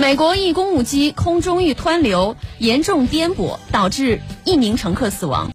美国一公务机空中遇湍流严重颠簸导致一名乘客死亡。